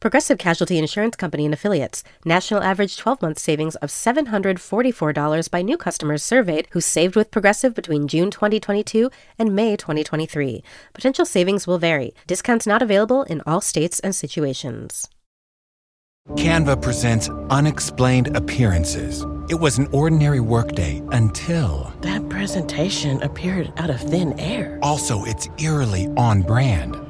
Progressive Casualty Insurance Company and Affiliates. National average 12 month savings of $744 by new customers surveyed who saved with Progressive between June 2022 and May 2023. Potential savings will vary. Discounts not available in all states and situations. Canva presents Unexplained Appearances. It was an ordinary workday until. That presentation appeared out of thin air. Also, it's eerily on brand.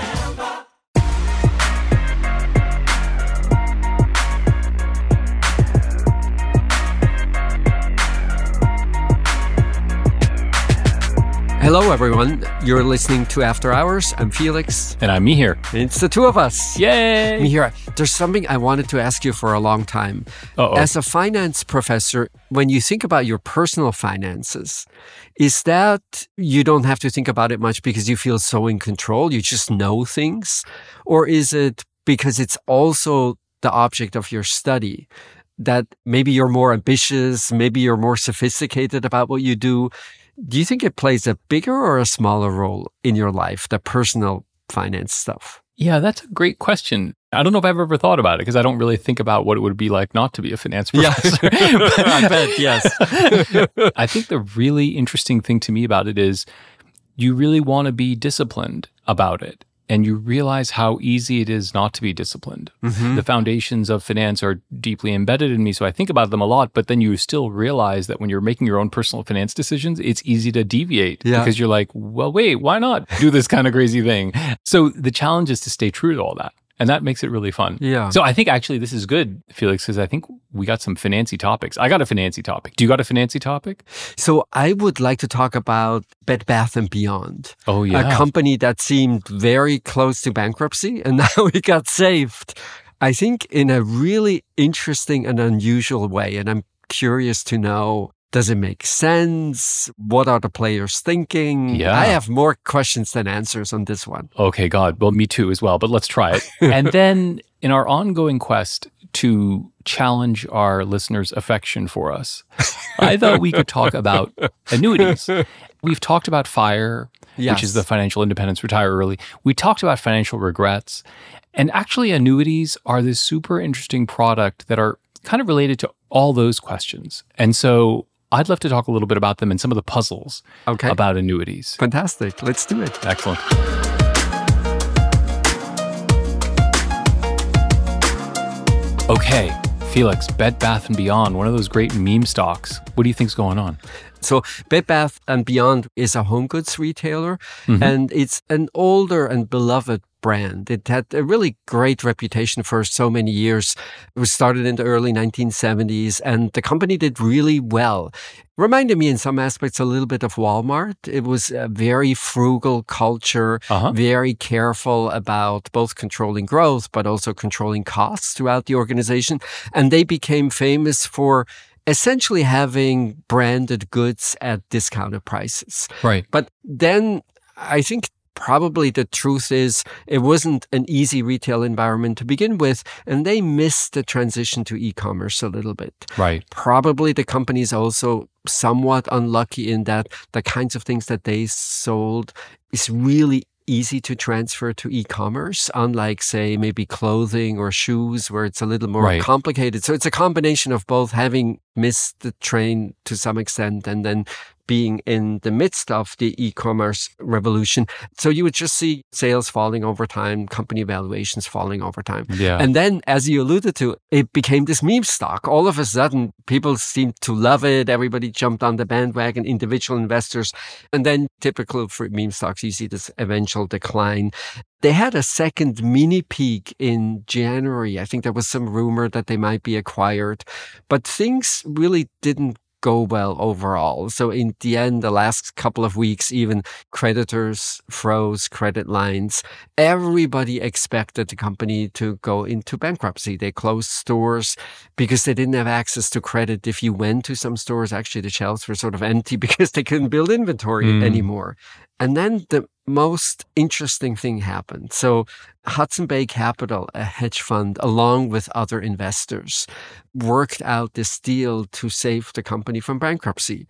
Hello, everyone. You're listening to After Hours. I'm Felix. And I'm Mihir. It's the two of us. Yay! Mihir, there's something I wanted to ask you for a long time. Uh-oh. As a finance professor, when you think about your personal finances, is that you don't have to think about it much because you feel so in control? You just know things? Or is it because it's also the object of your study? That maybe you're more ambitious, maybe you're more sophisticated about what you do. Do you think it plays a bigger or a smaller role in your life, the personal finance stuff? Yeah, that's a great question. I don't know if I've ever thought about it because I don't really think about what it would be like not to be a finance professor. I bet, yes. I think the really interesting thing to me about it is you really want to be disciplined about it. And you realize how easy it is not to be disciplined. Mm-hmm. The foundations of finance are deeply embedded in me. So I think about them a lot, but then you still realize that when you're making your own personal finance decisions, it's easy to deviate Yeah. because you're like, well, wait, why not do this kind of crazy thing? So the challenge is to stay true to all that. And that makes it really fun. Yeah. So I think actually this is good, Felix, because I think we got some financy topics. I got a financy topic. Do you got a financy topic? So I would like to talk about Bed Bath and Beyond, Oh, yeah, a company that seemed very close to bankruptcy and now it got saved. I think in a really interesting and unusual way. And I'm curious to know does it make sense? What are the players thinking? Yeah. I have more questions than answers on this one. Okay, God. Well, me too as well, but let's try it. and then in our ongoing quest to challenge our listeners' affection for us, I thought we could talk about annuities. We've talked about FIRE, which is the financial independence, retire early. We talked about financial regrets. And actually, annuities are this super interesting product that are kind of related to all those questions. And so I'd love to talk a little bit about them and some of the puzzles Okay. about annuities. Fantastic. Let's do it. Excellent. Okay, Felix, Bed Bath and Beyond, one of those great meme stocks. What do you think's going on? So Bed Bath and Beyond is a home goods retailer Mhm. and it's an older and beloved brand. It had a really great reputation for so many years. It was started in the early 1970s and the company did really well. Reminded me in some aspects a little bit of Walmart. It was a very frugal culture, Uh-huh. very careful about both controlling growth, but also controlling costs throughout the organization. And they became famous for essentially having branded goods at discounted prices. Right. But then I think probably the truth is it wasn't an easy retail environment to begin with, and they missed the transition to e-commerce a little bit. Right. Probably the company is also somewhat unlucky in that the kinds of things that they sold is really easy to transfer to e-commerce, unlike say maybe clothing or shoes where it's a little more Right. complicated. So it's a combination of both having missed the train to some extent and then being in the midst of the e-commerce revolution. So you would just see sales falling over time, company valuations falling over time. Yeah. And then, as you alluded to, it became this meme stock. All of a sudden, people seemed to love it. Everybody jumped on the bandwagon, individual investors. And then, typical for meme stocks, you see this eventual decline. They had a second mini peak in January. I think there was some rumor that they might be acquired, but things really didn't go well overall. So in the end, the last couple of weeks, even creditors froze credit lines. Everybody expected the company to go into bankruptcy. They closed stores because they didn't have access to credit. If you went to some stores, actually the shelves were sort of empty because they couldn't build inventory Mm. anymore. And then the most interesting thing happened. So Hudson Bay Capital, a hedge fund, along with other investors, worked out this deal to save the company from bankruptcy.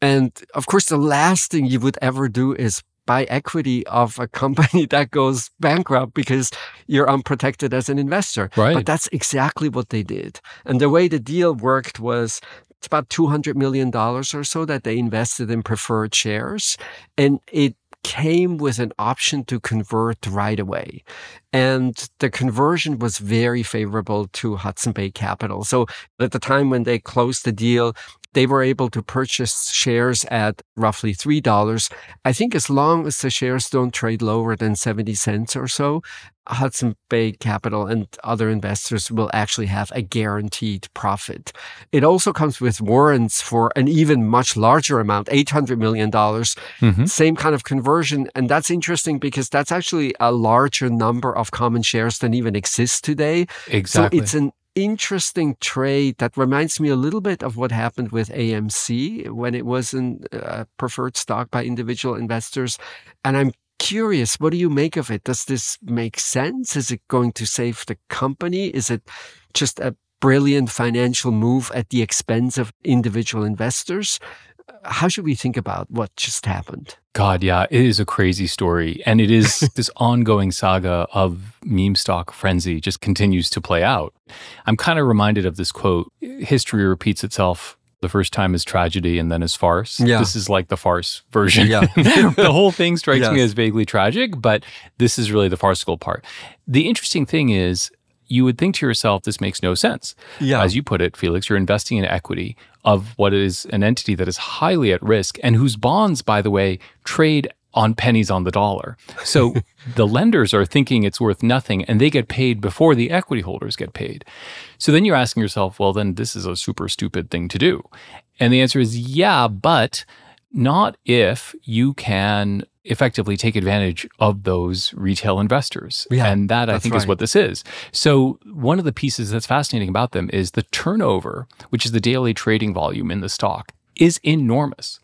And of course, the last thing you would ever do is buy equity of a company that goes bankrupt because you're unprotected as an investor. Right. But that's exactly what they did. And the way the deal worked was it's about $200 million or so that they invested in preferred shares. And it came with an option to convert right away. And the conversion was very favorable to Hudson Bay Capital. So at the time when they closed the deal, they were able to purchase shares at roughly $3. I think as long as the shares don't trade lower than 70 cents or so, Hudson Bay Capital and other investors will actually have a guaranteed profit. It also comes with warrants for an even much larger amount, $800 million. Mhm. Same kind of conversion. And that's interesting because that's actually a larger number of common shares than even exists today. Exactly. So it's an interesting trade that reminds me a little bit of what happened with AMC when it was a uh, preferred stock by individual investors. And I'm curious, what do you make of it? Does this make sense? Is it going to save the company? Is it just a brilliant financial move at the expense of individual investors? How should we think about what just happened? God, yeah, it is a crazy story. And it is this ongoing saga of meme stock frenzy just continues to play out. I'm kind of reminded of this quote history repeats itself. The first time is tragedy and then is farce. Yeah. This is like the farce version. Yeah. the whole thing strikes me as vaguely tragic, but this is really the farcical part. The interesting thing is, you would think to yourself, this makes no sense. Yeah. As you put it, Felix, you're investing in equity of what is an entity that is highly at risk and whose bonds, by the way, trade on pennies on the dollar. So the lenders are thinking it's worth nothing and they get paid before the equity holders get paid. So then you're asking yourself, well, then this is a super stupid thing to do. And the answer is yeah, but not if you can effectively take advantage of those retail investors. Yeah, and that I think is what this is. So one of the pieces that's fascinating about them is the turnover, which is the daily trading volume in the stock, is enormous.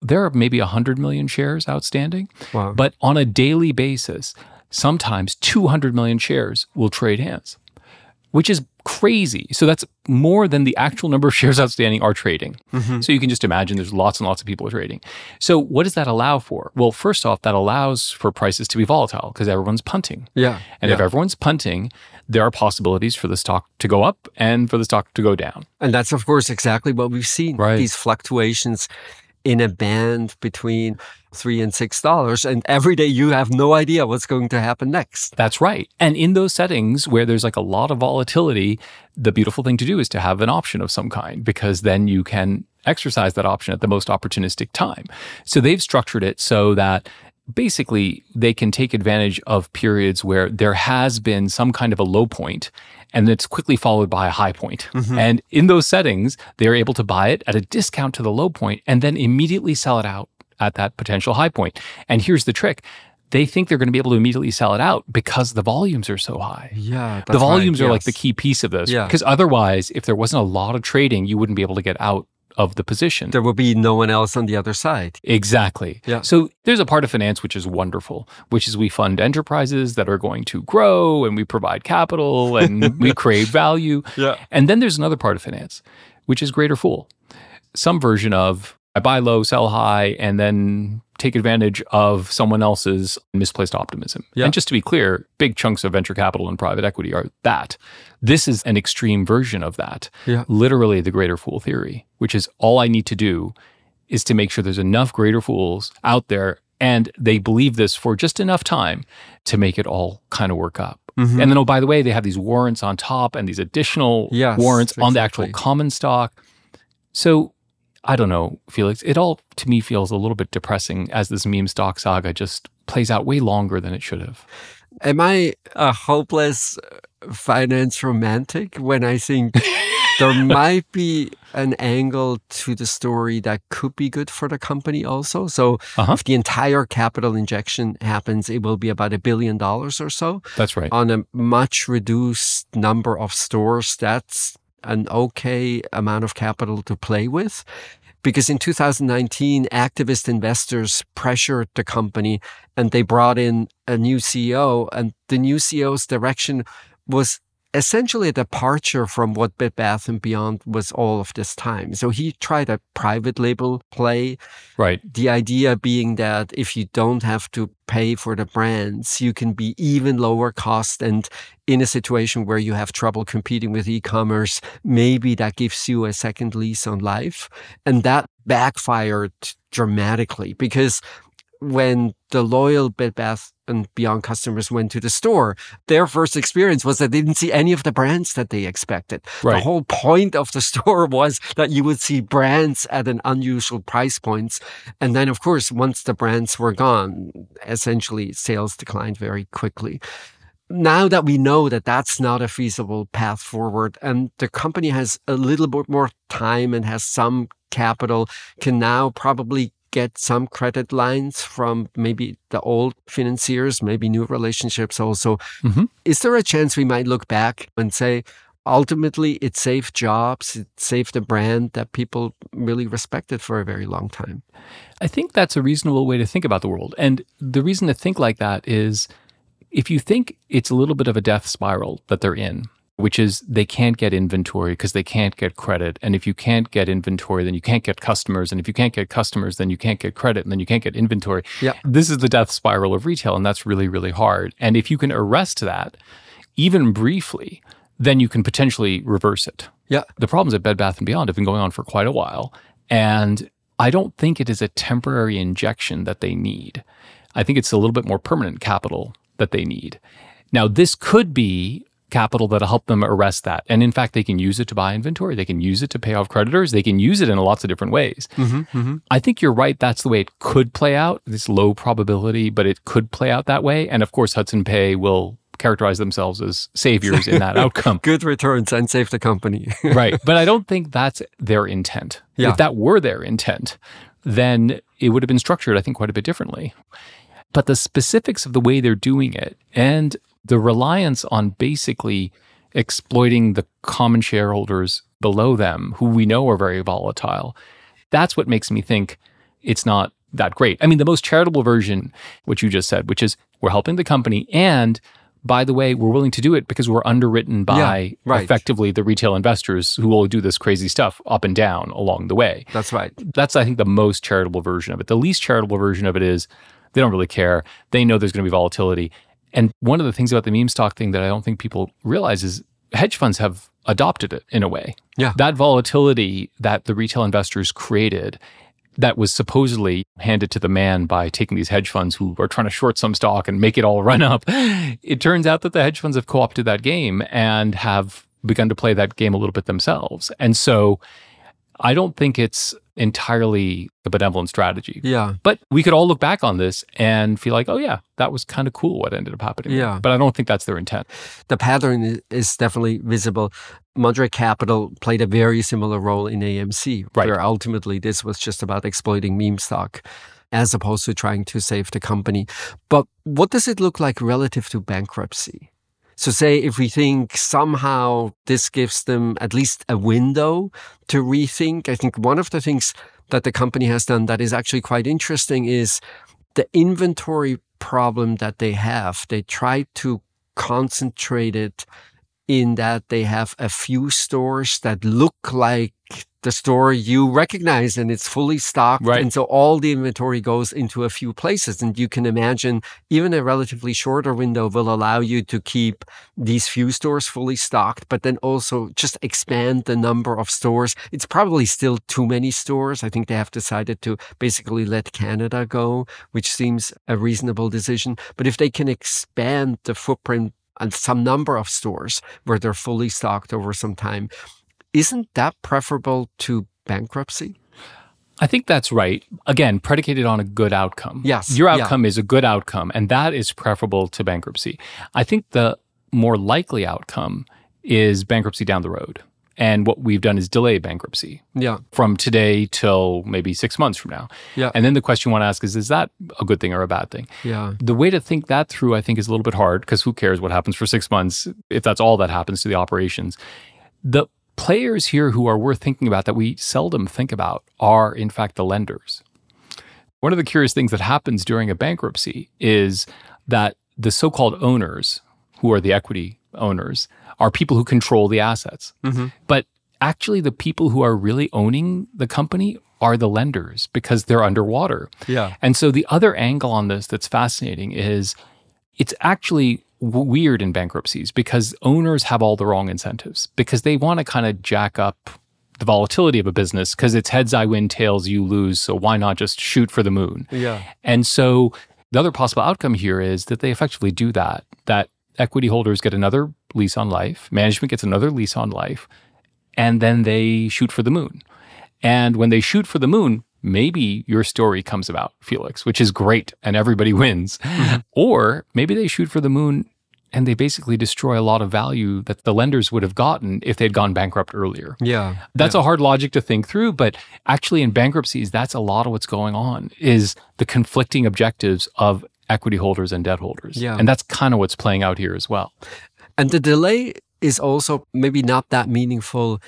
There are maybe 100 million shares outstanding, Wow. but on a daily basis, sometimes 200 million shares will trade hands, which is crazy. So that's more than the actual number of shares outstanding are trading. Mm-hmm. So you can just imagine there's lots and lots of people trading. So what does that allow for? Well, first off, that allows for prices to be volatile because everyone's punting. Yeah. And if everyone's punting, there are possibilities for the stock to go up and for the stock to go down. And that's, of course, exactly what we've seen. Right. These fluctuations in a band between three and six dollars. And every day you have no idea what's going to happen next. That's right. And in those settings where there's like a lot of volatility, the beautiful thing to do is to have an option of some kind because then you can exercise that option at the most opportunistic time. So they've structured it so that basically they can take advantage of periods where there has been some kind of a low point and it's quickly followed by a high point. Mm-hmm. And in those settings, they're able to buy it at a discount to the low point and then immediately sell it out at that potential high point. And here's the trick. They think they're going to be able to immediately sell it out because the volumes are so high. Yeah. the volumes are like the key piece of this. Yeah. Because otherwise, if there wasn't a lot of trading, you wouldn't be able to get out of the position. There will be no one else on the other side. Exactly. Yeah. So there's a part of finance which is wonderful, which is we fund enterprises that are going to grow and we provide capital and we create value. Yeah. And then there's another part of finance, which is greater fool. Some version of I buy low, sell high, and then take advantage of someone else's misplaced optimism. Yeah. And just to be clear, big chunks of venture capital and private equity are that. This is an extreme version of that. Yeah. Literally the greater fool theory, which is all I need to do is to make sure there's enough greater fools out there and they believe this for just enough time to make it all kind of work up. Mhm. And then, oh, by the way, they have these warrants on top and these additional Yes, warrants on the actual common stock. So I don't know, Felix. It all to me feels a little bit depressing as this meme stock saga just plays out way longer than it should have. Am I a hopeless uh, finance romantic when I think there might be an angle to the story that could be good for the company also? So Uh-huh. if the entire capital injection happens, it will be about a billion dollars or so That's right. on a much reduced number of stores. That's an okay amount of capital to play with. Because in 2019, activist investors pressured the company and they brought in a new CEO and the new CEO's direction was essentially a departure from what Bed Bath and Beyond was all of this time. So he tried a private label play Right. the idea being that if you don't have to pay for the brands, you can be even lower cost. And in a situation where you have trouble competing with e-commerce, maybe that gives you a second lease on life. And that backfired dramatically because when the loyal Bed Bath and Beyond customers went to the store, their first experience was that they didn't see any of the brands that they expected. The whole point of the store was that you would see brands at an unusual price points. And then, of course, once the brands were gone, essentially sales declined very quickly. Now that we know that that's not a feasible path forward and the company has a little bit more time and has some capital, can now probably get some credit lines from maybe the old financiers, maybe new relationships also. Mhm. Is there a chance we might look back and say, ultimately, it saved jobs, it saved a brand that people really respected for a very long time? I think that's a reasonable way to think about the world. And the reason to think like that is if you think it's a little bit of a death spiral that they're in, which is they can't get inventory because they can't get credit. And if you can't get inventory, then you can't get customers. And if you can't get customers, then you can't get credit. And then you can't get inventory. Yeah. This is the death spiral of retail. And that's really, really hard. And if you can arrest that, even briefly, then you can potentially reverse it Yeah. the problems at Bed Bath and Beyond have been going on for quite a while, and I don't think it is a temporary injection that they need. I think it's a little bit more permanent capital that they need. Now, this could be capital that'll help them arrest that. And in fact, they can use it to buy inventory. They can use it to pay off creditors. They can use it in lots of different ways. Mm-hmm, mm-hmm. I think you're right. That's the way it could play out. This low probability, but it could play out that way. And of course, Hudson Bay will characterize themselves as saviors in that outcome Good returns and save the company. right. But I don't think that's their intent. Yeah. If that were their intent, then it would have been structured, I think, quite a bit differently. But the specifics of the way they're doing it and the reliance on basically exploiting the common shareholders below them, who we know are very volatile, that's what makes me think it's not that great. I mean, the most charitable version, which you just said, which is we're helping the company and by the way, we're willing to do it because we're underwritten by right. effectively the retail investors who will do this crazy stuff up and down along the way. That's right. That's, I think, the most charitable version of it. The least charitable version of it is they don't really care. They know there's going to be volatility. And one of the things about the meme stock thing that I don't think people realize is hedge funds have adopted it in a way. Yeah. That volatility that the retail investors created that was supposedly handed to the man by taking these hedge funds who are trying to short some stock and make it all run up. It turns out that the hedge funds have co opted that game and have begun to play that game a little bit themselves. And so I don't think it's entirely a benevolent strategy. Yeah. But we could all look back on this and feel like, oh, yeah, that was kind of cool what ended up happening. Yeah. But I don't think that's their intent. The pattern is definitely visible. Monterey Capital played a very similar role in AMC, Right. where ultimately this was just about exploiting meme stock as opposed to trying to save the company. But what does it look like relative to bankruptcy? So, say if we think somehow this gives them at least a window to rethink, I think one of the things that the company has done that is actually quite interesting is the inventory problem that they have. They try to concentrate it in that they have a few stores that look like the store you recognize and it's fully stocked. Right. And so all the inventory goes into a few places. And you can imagine even a relatively shorter window will allow you to keep these few stores fully stocked, but then also just expand the number of stores. It's probably still too many stores. I think they have decided to basically let Canada go, which seems a reasonable decision. But if they can expand the footprint and some number of stores where they're fully stocked over some time, isn't that preferable to bankruptcy? I think that's right. Again, predicated on a good outcome. Yes. Your Yeah. outcome is a good outcome, and that is preferable to bankruptcy. I think the more likely outcome is bankruptcy down the road. And what we've done is delay bankruptcy Yeah. from today till maybe six months from now. Yeah. And then the question you want to ask is is that a good thing or a bad thing? Yeah. The way to think that through, I think, is a little bit hard because who cares what happens for six months if that's all that happens to the operations? The players here who are worth thinking about that we seldom think about are, in fact, the lenders. One of the curious things that happens during a bankruptcy is that the so called owners, who are the equity owners, are people who control the assets. Mm-hmm. But actually, the people who are really owning the company are the lenders because they're underwater. Yeah. And so the other angle on this that's fascinating is it's actually w- weird in bankruptcies because owners have all the wrong incentives because they want to kind of jack up the volatility of a business because it's heads I win, tails you lose. So why not just shoot for the moon? Yeah. And so the other possible outcome here is that they effectively do that, that equity holders get another lease on life, management gets another lease on life, and then they shoot for the moon. And when they shoot for the moon, maybe your story comes about, Felix, which is great and everybody wins. Mm-hmm. Or maybe they shoot for the moon and they basically destroy a lot of value that the lenders would have gotten if they'd gone bankrupt earlier. Yeah. That's a hard logic to think through, but actually in bankruptcies, that's a lot of what's going on is the conflicting objectives of equity holders and debt holders. Yeah. And that's kind of what's playing out here as well. And the delay is also maybe not that meaningful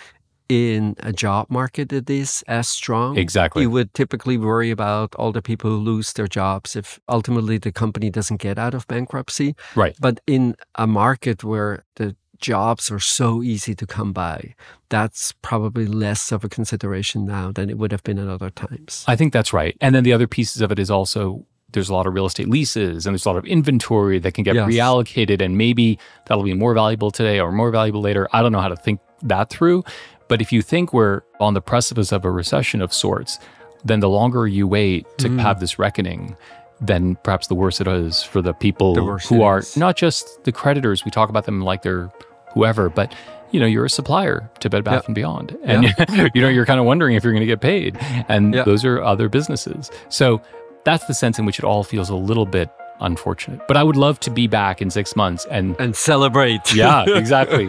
in a job market that is as strong. Exactly. You would typically worry about all the people who lose their jobs if ultimately the company doesn't get out of bankruptcy. Right. But in a market where the jobs are so easy to come by, that's probably less of a consideration now than it would have been at other times. I think that's right. And then the other pieces of it is also there's a lot of real estate leases and there's a lot of inventory that can get Yes. reallocated and maybe that'll be more valuable today or more valuable later. I don't know how to think that through. But if you think we're on the precipice of a recession of sorts, then the longer you wait to Mm. have this reckoning, then perhaps the worse it is for the people The who are is. not just the creditors. We talk about them like they're whoever, but you know, you're a supplier to Bed Bath Yeah. and Beyond, and you know, you're kind of wondering if you're going to get paid, and Yeah. those are other businesses. So that's the sense in which it all feels a little bit unfortunate. But I would love to be back in six months and. And celebrate. yeah, exactly.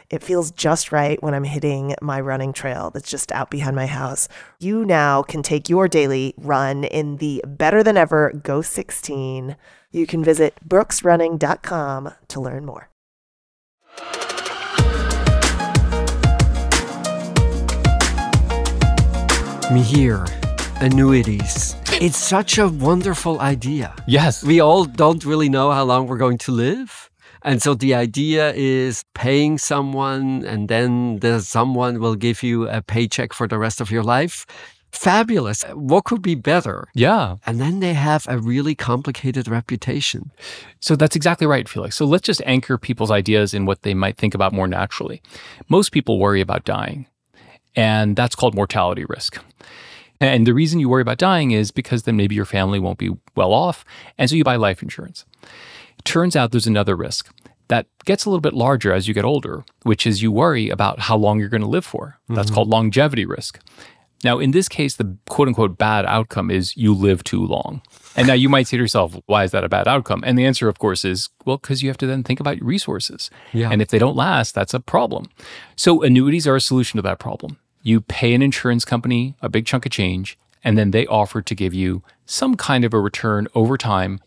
It feels just right when I'm hitting my running trail that's just out behind my house. You now can take your daily run in the better than ever Ghost 16. You can visit brooksrunning.com to learn more. Mihir, annuities. It's such a wonderful idea. yes. We all don't really know how long we're going to live. And so the idea is paying someone and then the someone will give you a paycheck for the rest of your life. Fabulous. What could be better? yeah. And then they have a really complicated reputation. So that's exactly right, Felix. So let's just anchor people's ideas in what they might think about more naturally. Most people worry about dying, and that's called mortality risk. And the reason you worry about dying is because then maybe your family won't be well off, and so you buy life insurance. Turns out there's another risk that gets a little bit larger as you get older, which is you worry about how long you're going to live for. That's mm-hmm. called longevity risk. Now, in this case, the quote unquote bad outcome is you live too long. And now you might say to yourself, why is that a bad outcome? And the answer, of course, is well, because you have to then think about your resources. Yeah. And if they don't last, that's a problem. So annuities are a solution to that problem. You pay an insurance company a big chunk of change, and then they offer to give you some kind of a return over time,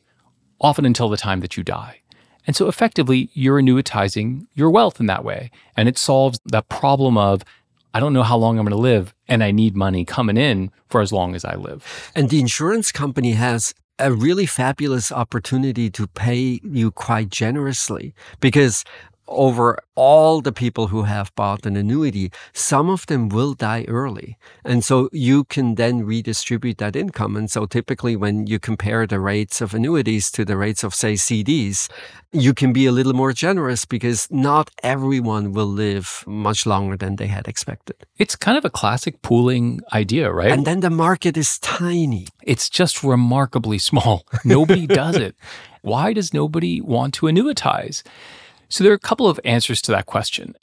often until the time that you die. And so effectively, you're annuitizing your wealth in that way. And it solves that problem of, I don't know how long I'm going to live, and I need money coming in for as long as I live. And the insurance company has a really fabulous opportunity to pay you quite generously because over all the people who have bought an annuity, some of them will die early. And so you can then redistribute that income. And so typically when you compare the rates of annuities to the rates of, say, CDs, you can be a little more generous because not everyone will live much longer than they had expected. It's kind of a classic pooling idea, right? And then the market is tiny. It's just remarkably small. Nobody does it. Why does nobody want to annuitize? So there are a couple of answers to that question.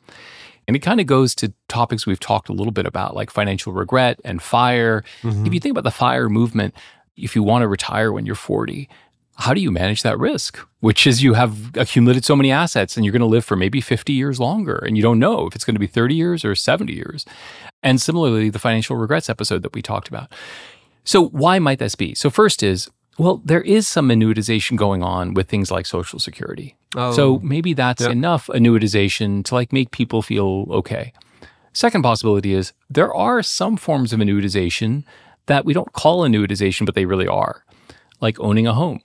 And it kind of goes to topics we've talked a little bit about, like financial regret and fire. Mm-hmm. If you think about the fire movement, if you want to retire when you're 40, how do you manage that risk? Which is you have accumulated so many assets and you're going to live for maybe 50 years longer and you don't know if it's going to be 30 years or 70 years. And similarly, the financial regrets episode that we talked about. So, why might this be? So, first is, well, there is some annuitization going on with things like Social Security. Oh. So, maybe that's enough annuitization to like make people feel okay. Second possibility is there are some forms of annuitization that we don't call annuitization, but they really are, like owning a home.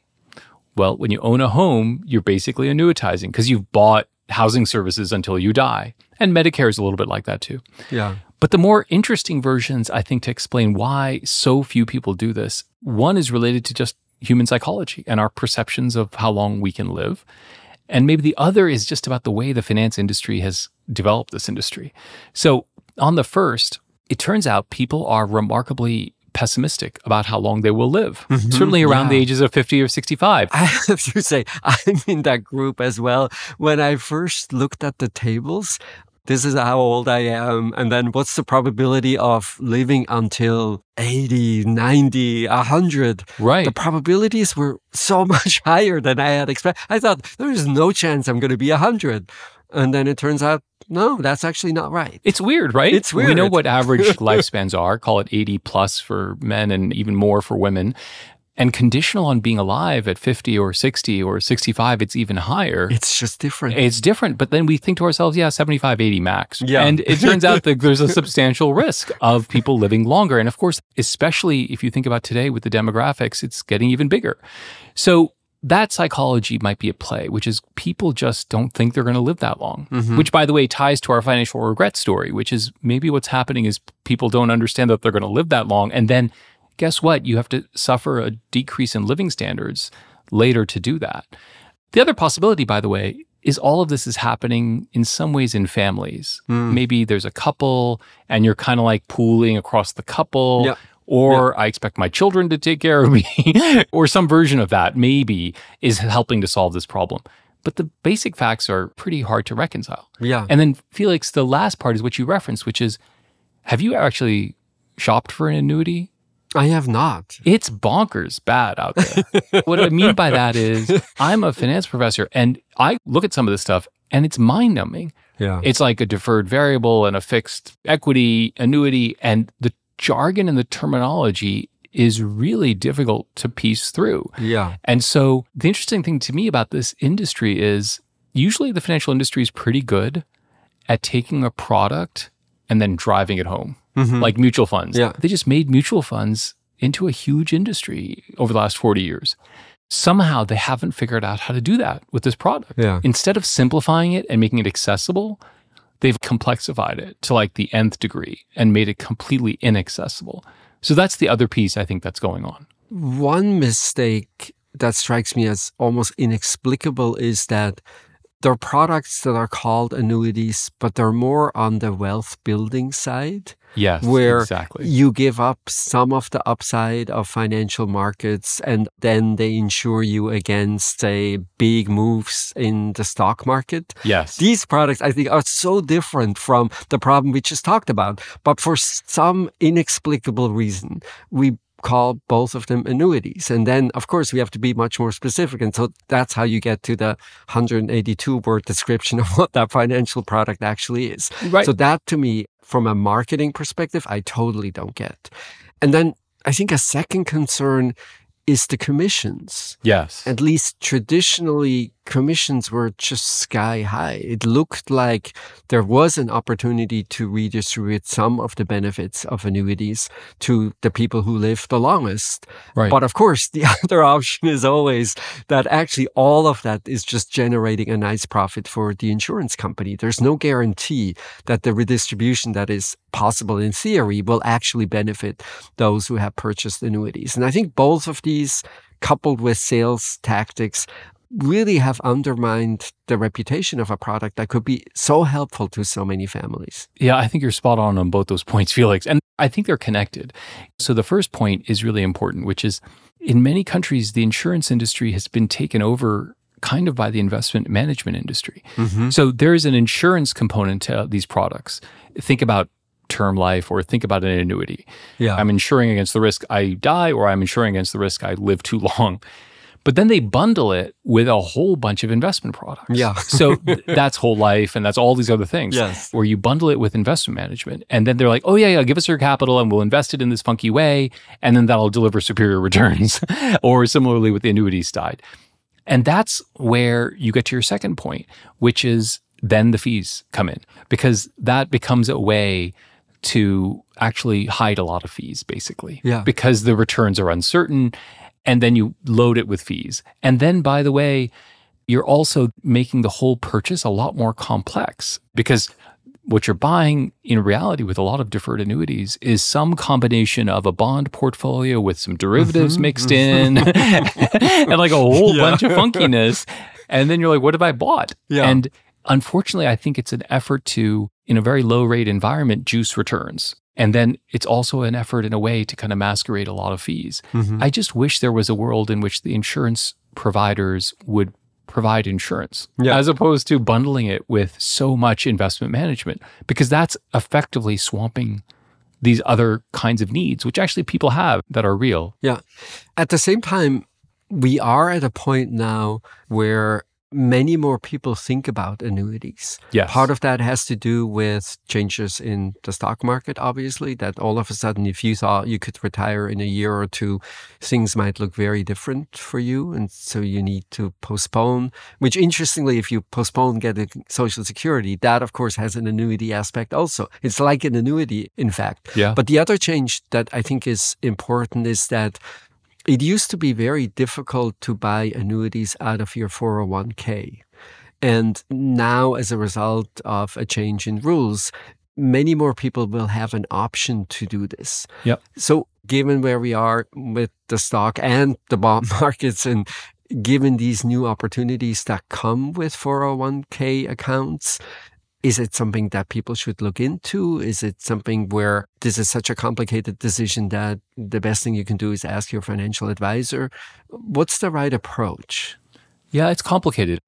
Well, when you own a home, you're basically annuitizing because you've bought housing services until you die. And Medicare is a little bit like that too. Yeah. But the more interesting versions, I think, to explain why so few people do this, one is related to just human psychology and our perceptions of how long we can live. And maybe the other is just about the way the finance industry has developed this industry. So, on the first, it turns out people are remarkably pessimistic about how long they will live, mm-hmm. certainly around the ages of 50 or 65. I have to say, I'm in that group as well. When I first looked at the tables, this is how old I am. And then what's the probability of living until 80, 90, 100? Right. The probabilities were so much higher than I had expected. I thought there is no chance I'm going to be 100. And then it turns out, no, that's actually not right. It's weird, right? It's weird. We know what average lifespans are, call it 80 plus for men and even more for women. And conditional on being alive at 50 or 60 or 65, it's even higher. It's just different. It's different, but then we think to ourselves, yeah, 75, 80 max. Yeah. And it turns out that there's a substantial risk of people living longer. And of course, especially if you think about today with the demographics, it's getting even bigger. So that psychology might be at play, which is people just don't think they're going to live that long, mm-hmm. which by the way ties to our financial regret story, which is maybe what's happening is people don't understand that they're going to live that long. And then guess what? You have to suffer a decrease in living standards later to do that. The other possibility, by the way, is all of this is happening in some ways in families. Hmm. Maybe there's a couple and you're kind of like pooling across the couple. Yeah. Or I expect my children to take care of me, or some version of that maybe is helping to solve this problem. But the basic facts are pretty hard to reconcile. yeah. And then, Felix, the last part is what you referenced, which is have you actually shopped for an annuity? I have not. It's bonkers bad out there. what I mean by that is I'm a finance professor and I look at some of this stuff and it's mind numbing. Yeah. It's like a deferred variable and a fixed equity annuity. And the jargon and the terminology is really difficult to piece through. yeah. And so the interesting thing to me about this industry is usually the financial industry is pretty good at taking a product and then driving it home, Mm-hmm. like mutual funds. Yeah. They just made mutual funds into a huge industry over the last 40 years. Somehow they haven't figured out how to do that with this product. Yeah. Instead of simplifying it and making it accessible, they've complexified it to like the nth degree and made it completely inaccessible. So that's the other piece I think that's going on. One mistake that strikes me as almost inexplicable is that there are products that are called annuities, but they're more on the wealth building side, Yes, where exactly. you give up some of the upside of financial markets and then they insure you against, say, big moves in the stock market. Yes. These products, I think, are so different from the problem we just talked about. But for some inexplicable reason, we call both of them annuities. And then, of course, we have to be much more specific. And so that's how you get to the 182 word description of what that financial product actually is. Right. So that to me, from a marketing perspective, I totally don't get. And then I think a second concern is the commissions. Yes. At least traditionally, commissions were just sky high. It looked like there was an opportunity to redistribute some of the benefits of annuities to the people who live the longest. Right. But of course, the other option is always that actually all of that is just generating a nice profit for the insurance company. There's no guarantee that the redistribution that is possible in theory will actually benefit those who have purchased annuities. And I think both of these coupled with sales tactics really have undermined the reputation of a product that could be so helpful to so many families. Yeah, I think you're spot on on both those points, Felix. And I think they're connected. So the first point is really important, which is in many countries, the insurance industry has been taken over kind of by the investment management industry. Mm-hmm. So there is an insurance component to these products. Think about term life or think about an annuity. Yeah. I'm insuring against the risk I die or I'm insuring against the risk I live too long. But then they bundle it with a whole bunch of investment products. Yeah. so that's whole life and that's all these other things. Yes. Where you bundle it with investment management. And then they're like, oh, yeah, yeah, give us your capital and we'll invest it in this funky way. And then that'll deliver superior returns. or similarly with the annuities side. And that's where you get to your second point, which is then the fees come in because that becomes a way to actually hide a lot of fees, basically. Yeah. Because the returns are uncertain and then you load it with fees. And then, by the way, you're also making the whole purchase a lot more complex because what you're buying in reality with a lot of deferred annuities is some combination of a bond portfolio with some derivatives Mm-hmm, mixed in and like a whole bunch of funkiness. And then you're like, what have I bought? Yeah. And unfortunately, I think it's an effort to, in a very low rate environment, juice returns. And then it's also an effort in a way to kind of masquerade a lot of fees. Mm-hmm. I just wish there was a world in which the insurance providers would provide insurance Yeah. as opposed to bundling it with so much investment management because that's effectively swamping these other kinds of needs which actually people have that are real Yeah. At the same time, we are at a point now where many more people think about annuities. Yes. Part of that has to do with changes in the stock market, obviously, that all of a sudden, if you thought you could retire in a year or two, things might look very different for you. And so you need to postpone, which interestingly, if you postpone getting Social Security, that of course has an annuity aspect also. It's like an annuity, in fact. Yeah. But the other change that I think is important is that it used to be very difficult to buy annuities out of your 401k. And now, as a result of a change in rules, many more people will have an option to do this. Yep. So, given where we are with the stock and the bond markets, and given these new opportunities that come with 401k accounts, is it something that people should look into? Is it something where this is such a complicated decision that the best thing you can do is ask your financial advisor? What's the right approach? Yeah, it's complicated.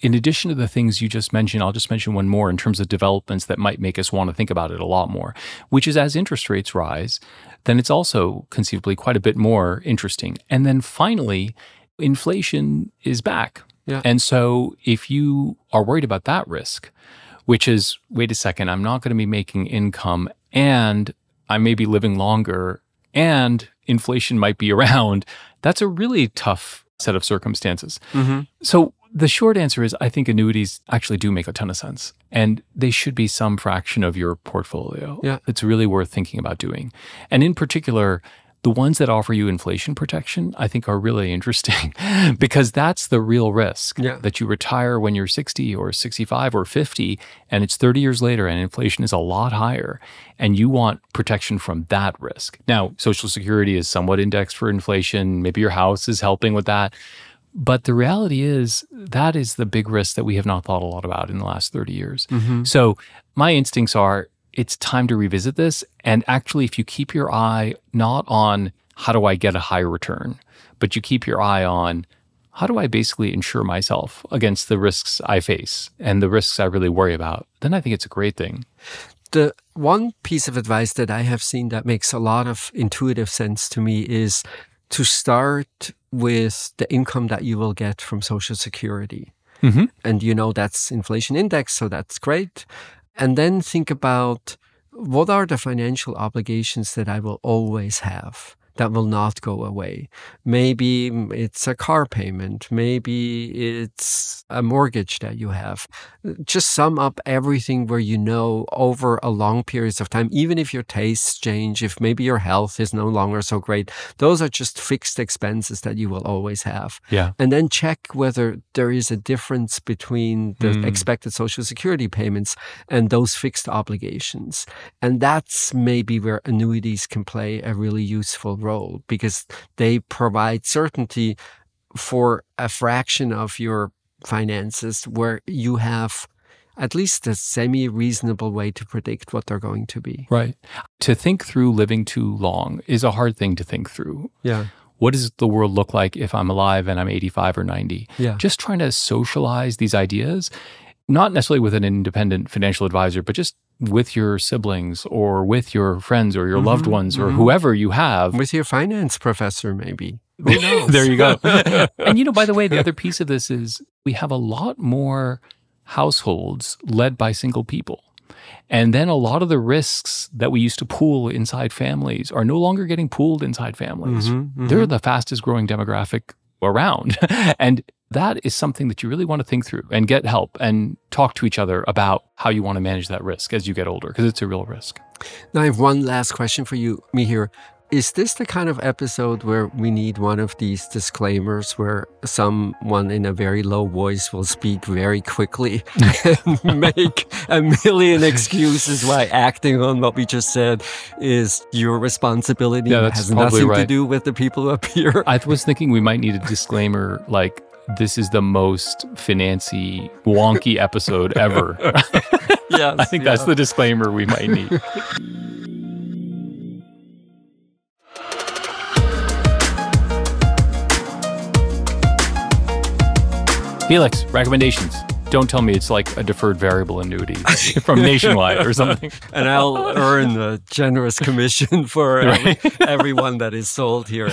In addition to the things you just mentioned, I'll just mention one more in terms of developments that might make us want to think about it a lot more, which is as interest rates rise, then it's also conceivably quite a bit more interesting. And then finally, inflation is back. Yeah. And so if you are worried about that risk, which is, wait a second, I'm not going to be making income and I may be living longer and inflation might be around, that's a really tough set of circumstances. Mm-hmm. So the short answer is I think annuities actually do make a ton of sense and they should be some fraction of your portfolio. Yeah. It's really worth thinking about doing. And in particular, the ones that offer you inflation protection, I think are really interesting because that's the real risk Yeah. that you retire when you're 60 or 65 or 50 and it's 30 years later and inflation is a lot higher and you want protection from that risk. Now, social security is somewhat indexed for inflation, maybe your house is helping with that. But the reality is that is the big risk that we have not thought a lot about in the last 30 years. Mm-hmm. So my instincts are it's time to revisit this. And actually, if you keep your eye not on how do I get a high return, but you keep your eye on how do I basically insure myself against the risks I face and the risks I really worry about, then I think it's a great thing. The one piece of advice that I have seen that makes a lot of intuitive sense to me is to start with the income that you will get from Social Security. Mhm. And you know that's inflation index, so that's great. And then think about what are the financial obligations that I will always have? That will not go away. Maybe it's a car payment. Maybe it's a mortgage that you have. Just sum up everything where you know over a long periods of time, even if your tastes change, if maybe your health is no longer so great, those are just fixed expenses that you will always have. Yeah. And then check whether there is a difference between the Mm. expected social security payments and those fixed obligations. And that's maybe where annuities can play a really useful role because they provide certainty for a fraction of your finances where you have at least a semi reasonable way to predict what they're going to be. Right. To think through living too long is a hard thing to think through. Yeah. What does the world look like if I'm alive and I'm 85 or 90? Yeah. Just trying to socialize these ideas, not necessarily with an independent financial advisor, but just with your siblings or with your friends or your loved Mhm, ones or mhm. whoever you have. With your finance professor, maybe. Who knows? there you go. and you know, by the way, the other piece of this is we have a lot more households led by single people. And then a lot of the risks that we used to pool inside families are no longer getting pooled inside families. Mhm, mhm. They're the fastest growing demographic around. and that is something that you really want to think through and get help and talk to each other about how you want to manage that risk as you get older, because it's a real risk. Now, I have one last question for you, Mihir. Is this the kind of episode where we need one of these disclaimers where someone in a very low voice will speak very quickly and make a million excuses why acting on what we just said is your responsibility Yeah, that's has probably nothing to do with the people up here? I was thinking we might need a disclaimer like, this is the most financy, wonky episode ever. yes, I think that's the disclaimer we might need. Felix, recommendations. Don't tell me it's like a deferred variable annuity from Nationwide or something. and I'll earn a generous commission for every, everyone that is sold here.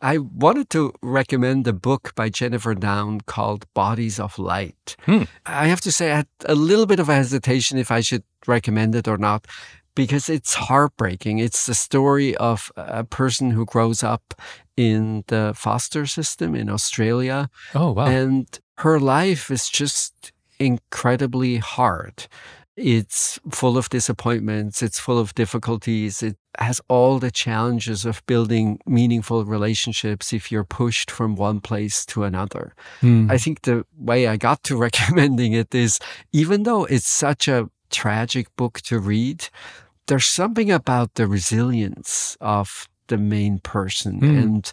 I wanted to recommend a book by Jennifer Down called Bodies of Light. Hmm. I have to say, I had a little bit of a hesitation if I should recommend it or not. Because it's heartbreaking. It's the story of a person who grows up in the foster system in Australia Oh, wow. and her life is just incredibly hard. It's full of disappointments, it's full of difficulties, it has all the challenges of building meaningful relationships if you're pushed from one place to another. Hmm. I think the way I got to recommending it is even though it's such a tragic book to read, there's something about the resilience of the main person Hmm. and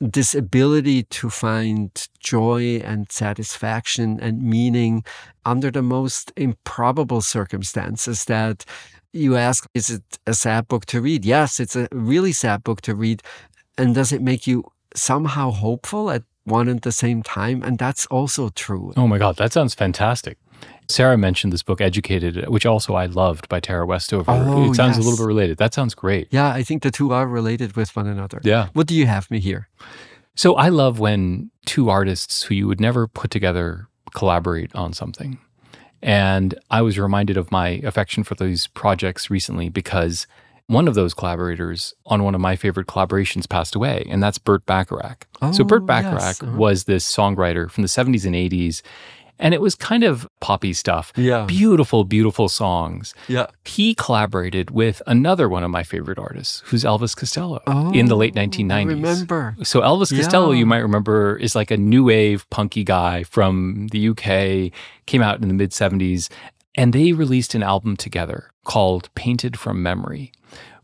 this ability to find joy and satisfaction and meaning under the most improbable circumstances that you ask, is it a sad book to read? Yes, it's a really sad book to read. And does it make you somehow hopeful at one and the same time? And that's also true. Oh my God, that sounds fantastic. Sarah mentioned this book, Educated, which also I loved by Tara Westover. Oh, it sounds a little bit related. That sounds great. Yeah, I think the two are related with one another. Yeah. What do you have Mihir? So I love when two artists who you would never put together collaborate on something. And I was reminded of my affection for these projects recently because one of those collaborators on one of my favorite collaborations passed away, and that's Burt Bacharach. so Oh, Burt yes, Bacharach uh-huh. was this songwriter from the 70s and 80s, and it was kind of poppy stuff. Yeah. Beautiful, beautiful songs. Yeah. He collaborated with another one of my favorite artists, who's Elvis Costello, oh, in the oh, late Oh, 1990s. I remember. So Elvis Costello, you might remember, is like a new wave punky guy from the UK, came out in the mid 70s, and they released an album together called Painted from Memory,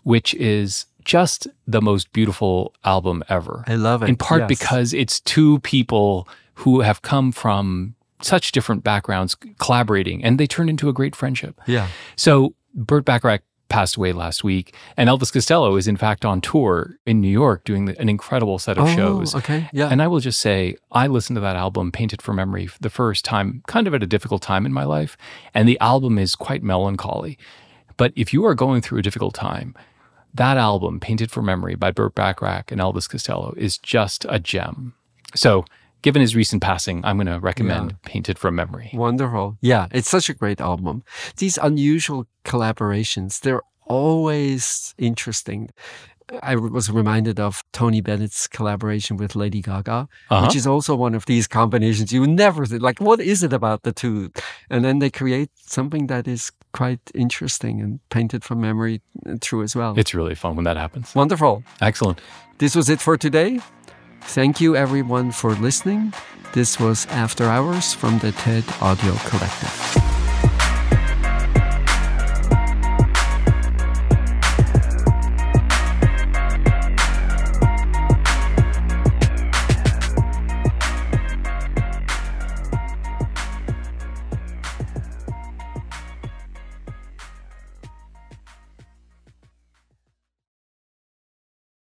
which is just the most beautiful album ever. I love it. in part yes. because it's two people who have come from such different backgrounds collaborating and they turned into a great friendship. Yeah. So Burt Bacharach passed away last week, and Elvis Costello is in fact on tour in New York doing the- an incredible set of oh, shows. Okay. Yeah. And I will just say, I listened to that album, Painted for Memory, the first time, kind of at a difficult time in my life. And the album is quite melancholy. But if you are going through a difficult time, that album, Painted for Memory by Burt Bacharach and Elvis Costello, is just a gem. So, given his recent passing, I'm going to recommend Painted from Memory. Wonderful. Yeah, it's such a great album. These unusual collaborations, they're always interesting. I was reminded of Tony Bennett's collaboration with Lady Gaga, Uh-huh. which is also one of these combinations you never think, like, what is it about the two? And then they create something that is quite interesting and painted from memory uh, true as well. It's really fun when that happens. wonderful. Excellent. This was it for today. Thank you, everyone, for listening. This was After Hours from the TED Audio Collective.